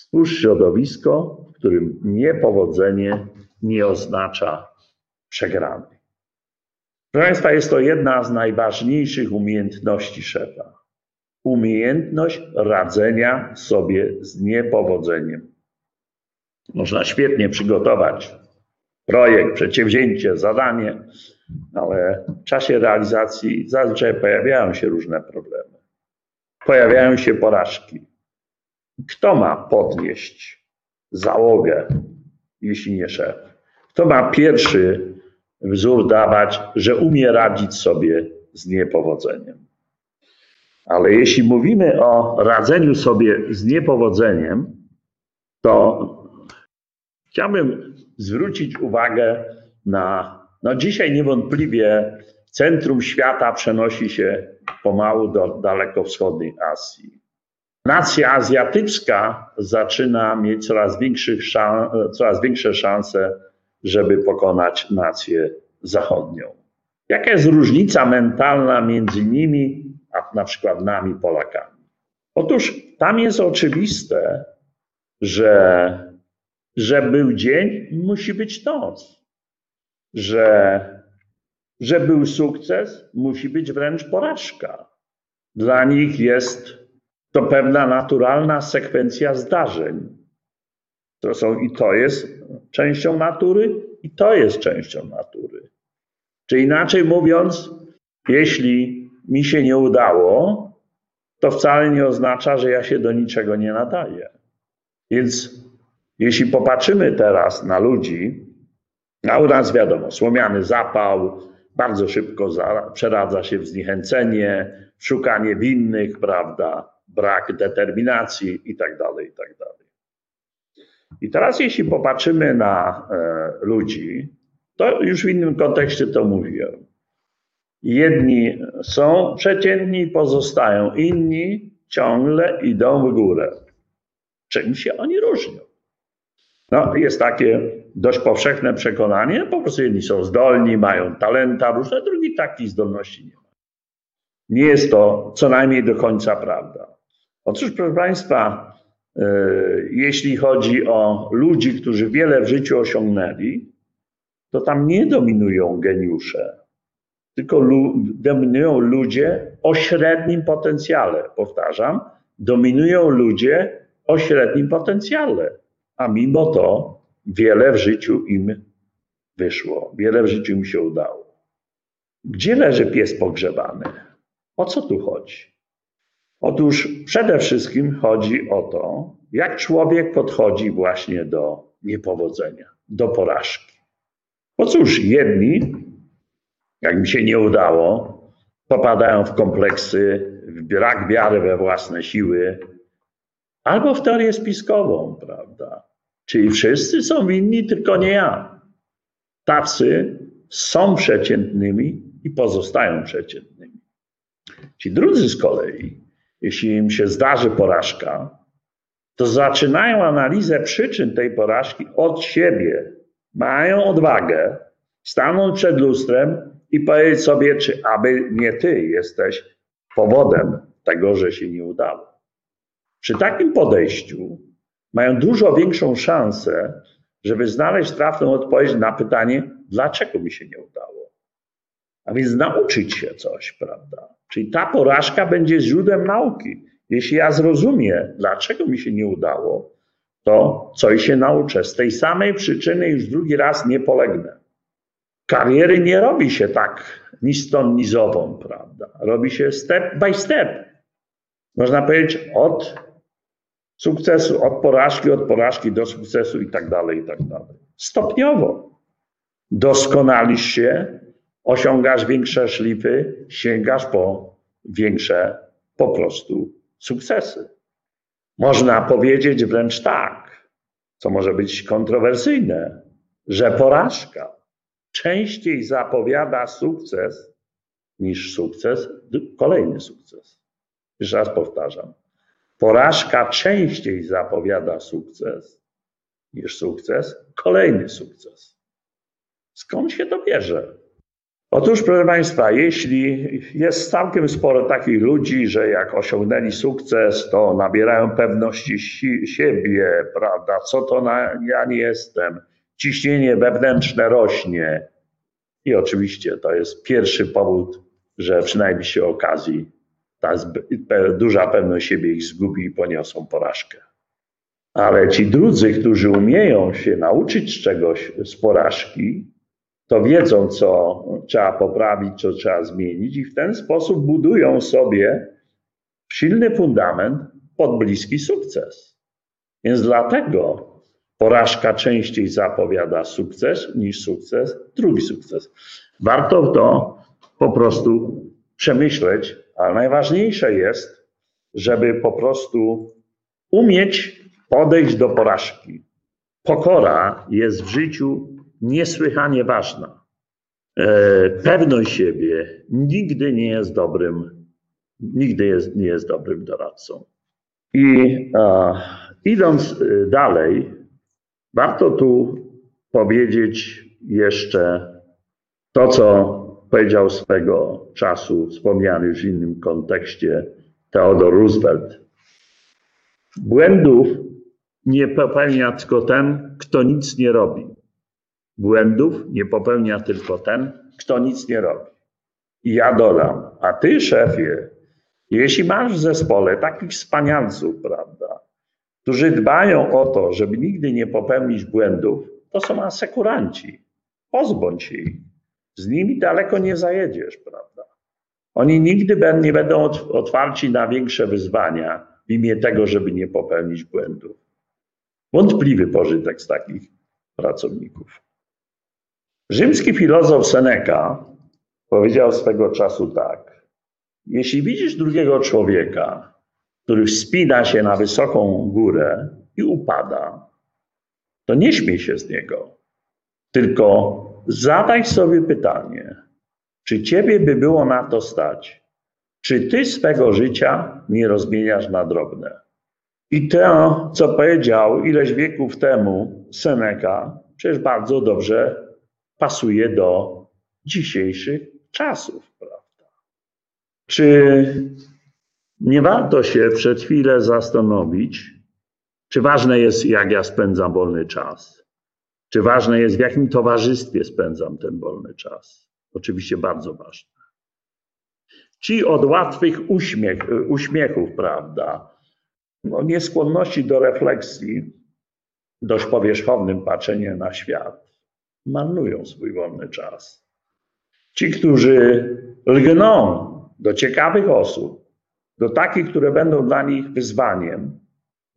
Stwórz środowisko, w którym niepowodzenie nie oznacza przegrany. Proszę Państwa, jest to jedna z najważniejszych umiejętności szefa. Umiejętność radzenia sobie z niepowodzeniem. Można świetnie przygotować projekt, przedsięwzięcie, zadanie, ale w czasie realizacji zazwyczaj pojawiają się różne problemy. Pojawiają się porażki. Kto ma podnieść załogę, jeśli nie szef? Kto ma pierwszy wzór dawać, że umie radzić sobie z niepowodzeniem? Ale jeśli mówimy o radzeniu sobie z niepowodzeniem, to chciałbym zwrócić uwagę na, no dzisiaj niewątpliwie centrum świata przenosi się pomału do dalekowschodniej Azji. Nacja azjatycka zaczyna mieć coraz, szans, coraz większe szanse, żeby pokonać nację zachodnią. Jaka jest różnica mentalna między nimi, a na przykład nami, Polakami? Otóż tam jest oczywiste, że, że był dzień, musi być noc. Że, że był sukces, musi być wręcz porażka. Dla nich jest to pewna naturalna sekwencja zdarzeń. To są i to jest częścią natury, i to jest częścią natury. Czy inaczej mówiąc, jeśli mi się nie udało, to wcale nie oznacza, że ja się do niczego nie nadaję. Więc jeśli popatrzymy teraz na ludzi, a u nas wiadomo, słomiany zapał bardzo szybko za, przeradza się w zniechęcenie, szukanie winnych, prawda, brak determinacji i tak dalej, i tak. I teraz jeśli popatrzymy na e, ludzi, to już w innym kontekście to mówiłem. Jedni są przeciętni, pozostają, inni ciągle idą w górę. Czym się oni różnią? No, jest takie dość powszechne przekonanie, po prostu jedni są zdolni, mają talenta różne, drugi takich zdolności nie ma. Nie jest to co najmniej do końca prawda. Otóż, proszę Państwa, e, jeśli chodzi o ludzi, którzy wiele w życiu osiągnęli, to tam nie dominują geniusze, tylko dominują ludzie o średnim potencjale. Powtarzam, dominują ludzie o średnim potencjale, a mimo to wiele w życiu im wyszło, wiele w życiu im się udało. Gdzie leży pies pogrzebany? O co tu chodzi? Otóż przede wszystkim chodzi o to, jak człowiek podchodzi właśnie do niepowodzenia, do porażki. Bo cóż, jedni, jak mi się nie udało, popadają w kompleksy, w brak wiary we własne siły, albo w teorię spiskową, prawda? Czyli wszyscy są winni, tylko nie ja. Tacy są przeciętnymi i pozostają przeciętnymi. Ci drudzy z kolei jeśli im się zdarzy porażka, to zaczynają analizę przyczyn tej porażki od siebie. Mają odwagę stanąć przed lustrem i powiedzieć sobie, czy aby nie ty jesteś powodem tego, że się nie udało. Przy takim podejściu mają dużo większą szansę, żeby znaleźć trafną odpowiedź na pytanie, dlaczego mi się nie udało. A więc nauczyć się coś, prawda? Czyli ta porażka będzie źródłem nauki. Jeśli ja zrozumiem, dlaczego mi się nie udało, to coś się nauczę. Z tej samej przyczyny już drugi raz nie polegnę. Kariery nie robi się tak ni stąd, ni zową, prawda? Robi się step by step. Można powiedzieć od sukcesu, od porażki, od porażki do sukcesu i tak dalej, i tak dalej. Stopniowo. Doskonalisz się, osiągasz większe szlify, sięgasz po większe po prostu sukcesy. Można powiedzieć wręcz tak, co może być kontrowersyjne, że porażka częściej zapowiada sukces niż sukces, kolejny sukces. Jeszcze raz powtarzam. Porażka częściej zapowiada sukces niż sukces, kolejny sukces. Skąd się to bierze? Otóż, proszę Państwa, jeśli jest całkiem sporo takich ludzi, że jak osiągnęli sukces, to nabierają pewności si siebie, prawda? Co to na, ja nie jestem? Ciśnienie wewnętrzne rośnie. I oczywiście to jest pierwszy powód, że przy najbliższej okazji ta duża pewność siebie ich zgubi i poniosą porażkę. Ale ci drudzy, którzy umieją się nauczyć czegoś z porażki, to wiedzą, co trzeba poprawić, co trzeba zmienić, i w ten sposób budują sobie silny fundament pod bliski sukces. Więc dlatego porażka częściej zapowiada sukces niż sukces, drugi sukces. Warto to po prostu przemyśleć, ale najważniejsze jest, żeby po prostu umieć podejść do porażki. Pokora jest w życiu niesłychanie ważna. E, pewność siebie nigdy nie jest dobrym, nigdy jest, nie jest dobrym doradcą. I a, idąc e, dalej, warto tu powiedzieć jeszcze to, co powiedział swego czasu, wspomniany już w innym kontekście, Theodore Roosevelt. Błędów nie popełnia tylko ten, kto nic nie robi. Błędów nie popełnia tylko ten, kto nic nie robi. I ja dodam, a ty, szefie, jeśli masz w zespole takich wspanialców, prawda, którzy dbają o to, żeby nigdy nie popełnić błędów, to są asekuranci. Pozbądź się ich. Z nimi daleko nie zajedziesz, prawda? Oni nigdy nie będą otwarci na większe wyzwania w imię tego, żeby nie popełnić błędów. Wątpliwy pożytek z takich pracowników. Rzymski filozof Seneca powiedział swego czasu tak: Jeśli widzisz drugiego człowieka, który wspina się na wysoką górę i upada, to nie śmiej się z niego, tylko zadaj sobie pytanie, czy ciebie by było na to stać? Czy ty swego życia nie rozmieniasz na drobne? I to, co powiedział ileś wieków temu Seneca, przecież bardzo dobrze pasuje do dzisiejszych czasów, prawda? Czy nie warto się przed chwilę zastanowić, czy ważne jest, jak ja spędzam wolny czas? Czy ważne jest, w jakim towarzystwie spędzam ten wolny czas? Oczywiście bardzo ważne. Ci od łatwych uśmiech, uśmiechów, prawda, no nieskłonności do refleksji, dość powierzchownym patrzeniem na świat, marnują swój wolny czas. Ci, którzy lgną do ciekawych osób, do takich, które będą dla nich wyzwaniem,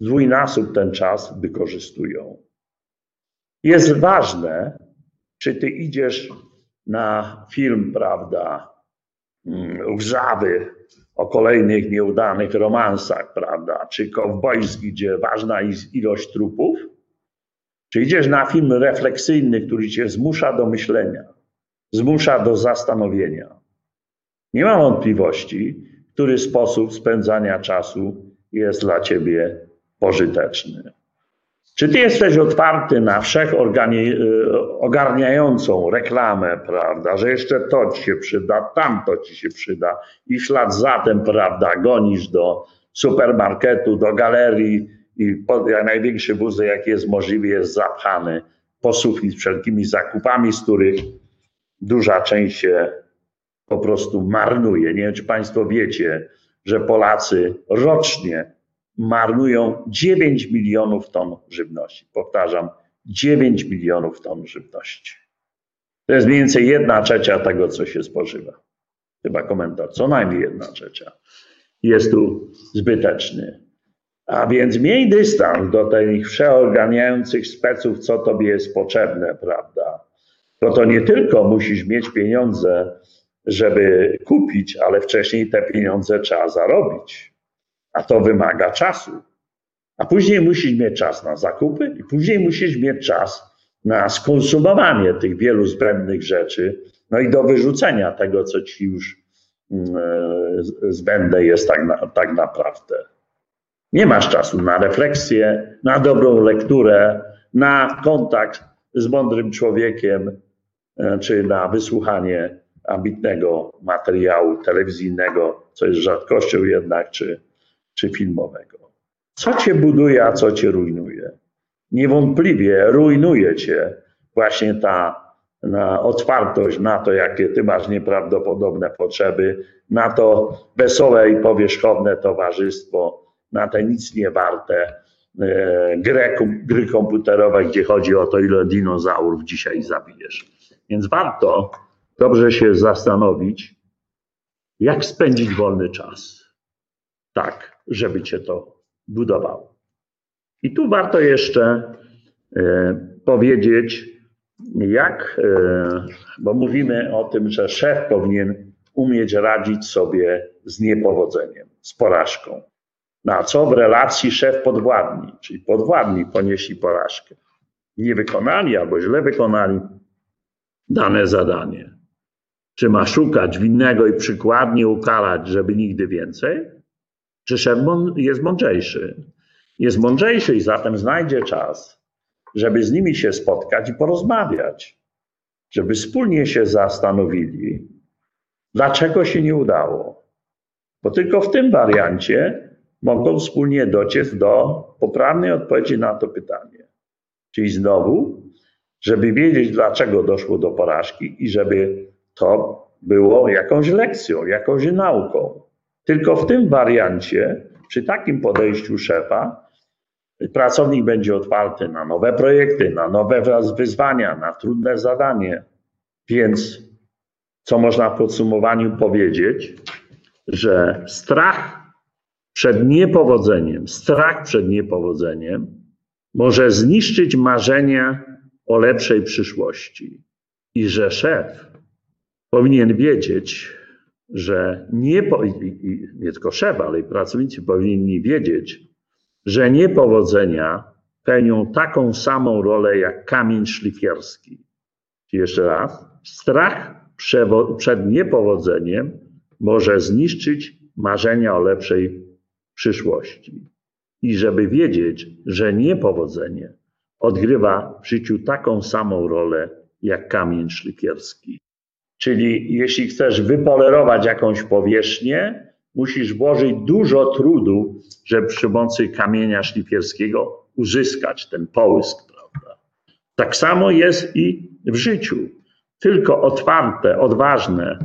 dwójnasób ten czas wykorzystują. Jest ważne, czy ty idziesz na film, prawda, łzawy mm, o kolejnych nieudanych romansach, prawda, czy kowbojski, gdzie ważna jest ilość trupów, czy idziesz na film refleksyjny, który cię zmusza do myślenia, zmusza do zastanowienia? Nie mam wątpliwości, który sposób spędzania czasu jest dla ciebie pożyteczny. Czy ty jesteś otwarty na wszechogarniającą reklamę, prawda, że jeszcze to ci się przyda, tamto ci się przyda i w ślad za tym, prawda, gonisz do supermarketu, do galerii, i jak największy wózek, jaki jest możliwy, jest zapchany po sufit wszelkimi zakupami, z których duża część się po prostu marnuje. Nie wiem, czy Państwo wiecie, że Polacy rocznie marnują 9 milionów ton żywności. Powtarzam, 9 milionów ton żywności. To jest mniej więcej jedna trzecia tego, co się spożywa. Chyba komentarz, co najmniej jedna trzecia. Jest tu zbyteczny. A więc miej dystans do tych przeorganiających speców, co tobie jest potrzebne, prawda? To to nie tylko musisz mieć pieniądze, żeby kupić, ale wcześniej te pieniądze trzeba zarobić. A to wymaga czasu. A później musisz mieć czas na zakupy i później musisz mieć czas na skonsumowanie tych wielu zbędnych rzeczy, no i do wyrzucenia tego, co ci już mm, e, zbędne jest tak, na, tak naprawdę. Nie masz czasu na refleksję, na dobrą lekturę, na kontakt z mądrym człowiekiem, e, czy na wysłuchanie ambitnego materiału telewizyjnego, co jest rzadkością jednak, czy, czy filmowego. Co cię buduje, a co cię rujnuje? Niewątpliwie rujnuje cię właśnie ta na otwartość na to, jakie ty masz nieprawdopodobne potrzeby, na to wesołe i powierzchowne towarzystwo, na te nic nie warte e, gry, komputerowe, gdzie chodzi o to, ile dinozaurów dzisiaj zabijesz. Więc warto dobrze się zastanowić, jak spędzić wolny czas tak, żeby cię to budowało. I tu warto jeszcze e, powiedzieć, jak, e, bo mówimy o tym, że szef powinien umieć radzić sobie z niepowodzeniem, z porażką. Na co w relacji szef podwładni, czyli podwładni ponieśli porażkę. Nie wykonali albo źle wykonali dane zadanie. Czy ma szukać winnego i przykładnie ukarać, żeby nigdy więcej? Czy szef jest mądrzejszy? Jest mądrzejszy i zatem znajdzie czas, żeby z nimi się spotkać i porozmawiać, żeby wspólnie się zastanowili, dlaczego się nie udało. Bo tylko w tym wariancie mogą wspólnie dociec do poprawnej odpowiedzi na to pytanie. Czyli znowu, żeby wiedzieć, dlaczego doszło do porażki i żeby to było jakąś lekcją, jakąś nauką. Tylko w tym wariancie, przy takim podejściu szefa, pracownik będzie otwarty na nowe projekty, na nowe wyzwania, na trudne zadanie. Więc co można w podsumowaniu powiedzieć, że strach przed niepowodzeniem, strach przed niepowodzeniem może zniszczyć marzenia o lepszej przyszłości i że szef powinien wiedzieć, że nie, nie tylko szef, ale i pracownicy powinni wiedzieć, że niepowodzenia pełnią taką samą rolę jak kamień szlifierski. Jeszcze raz, strach przed niepowodzeniem może zniszczyć marzenia o lepszej przyszłości. I żeby wiedzieć, że niepowodzenie odgrywa w życiu taką samą rolę jak kamień szlifierski. Czyli jeśli chcesz wypolerować jakąś powierzchnię, musisz włożyć dużo trudu, żeby przy pomocy kamienia szlifierskiego uzyskać ten połysk. Prawda? Tak samo jest i w życiu. Tylko otwarte, odważne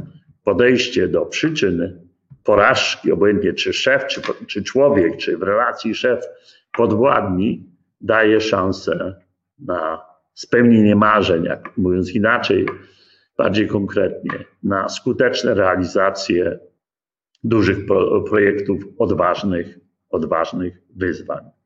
podejście do przyczyn porażki, obojętnie czy szef, czy, czy człowiek, czy w relacji szef-podwładni, daje szansę na spełnienie marzeń, jak mówiąc inaczej, bardziej konkretnie, na skuteczne realizacje dużych projektów, odważnych, odważnych wyzwań.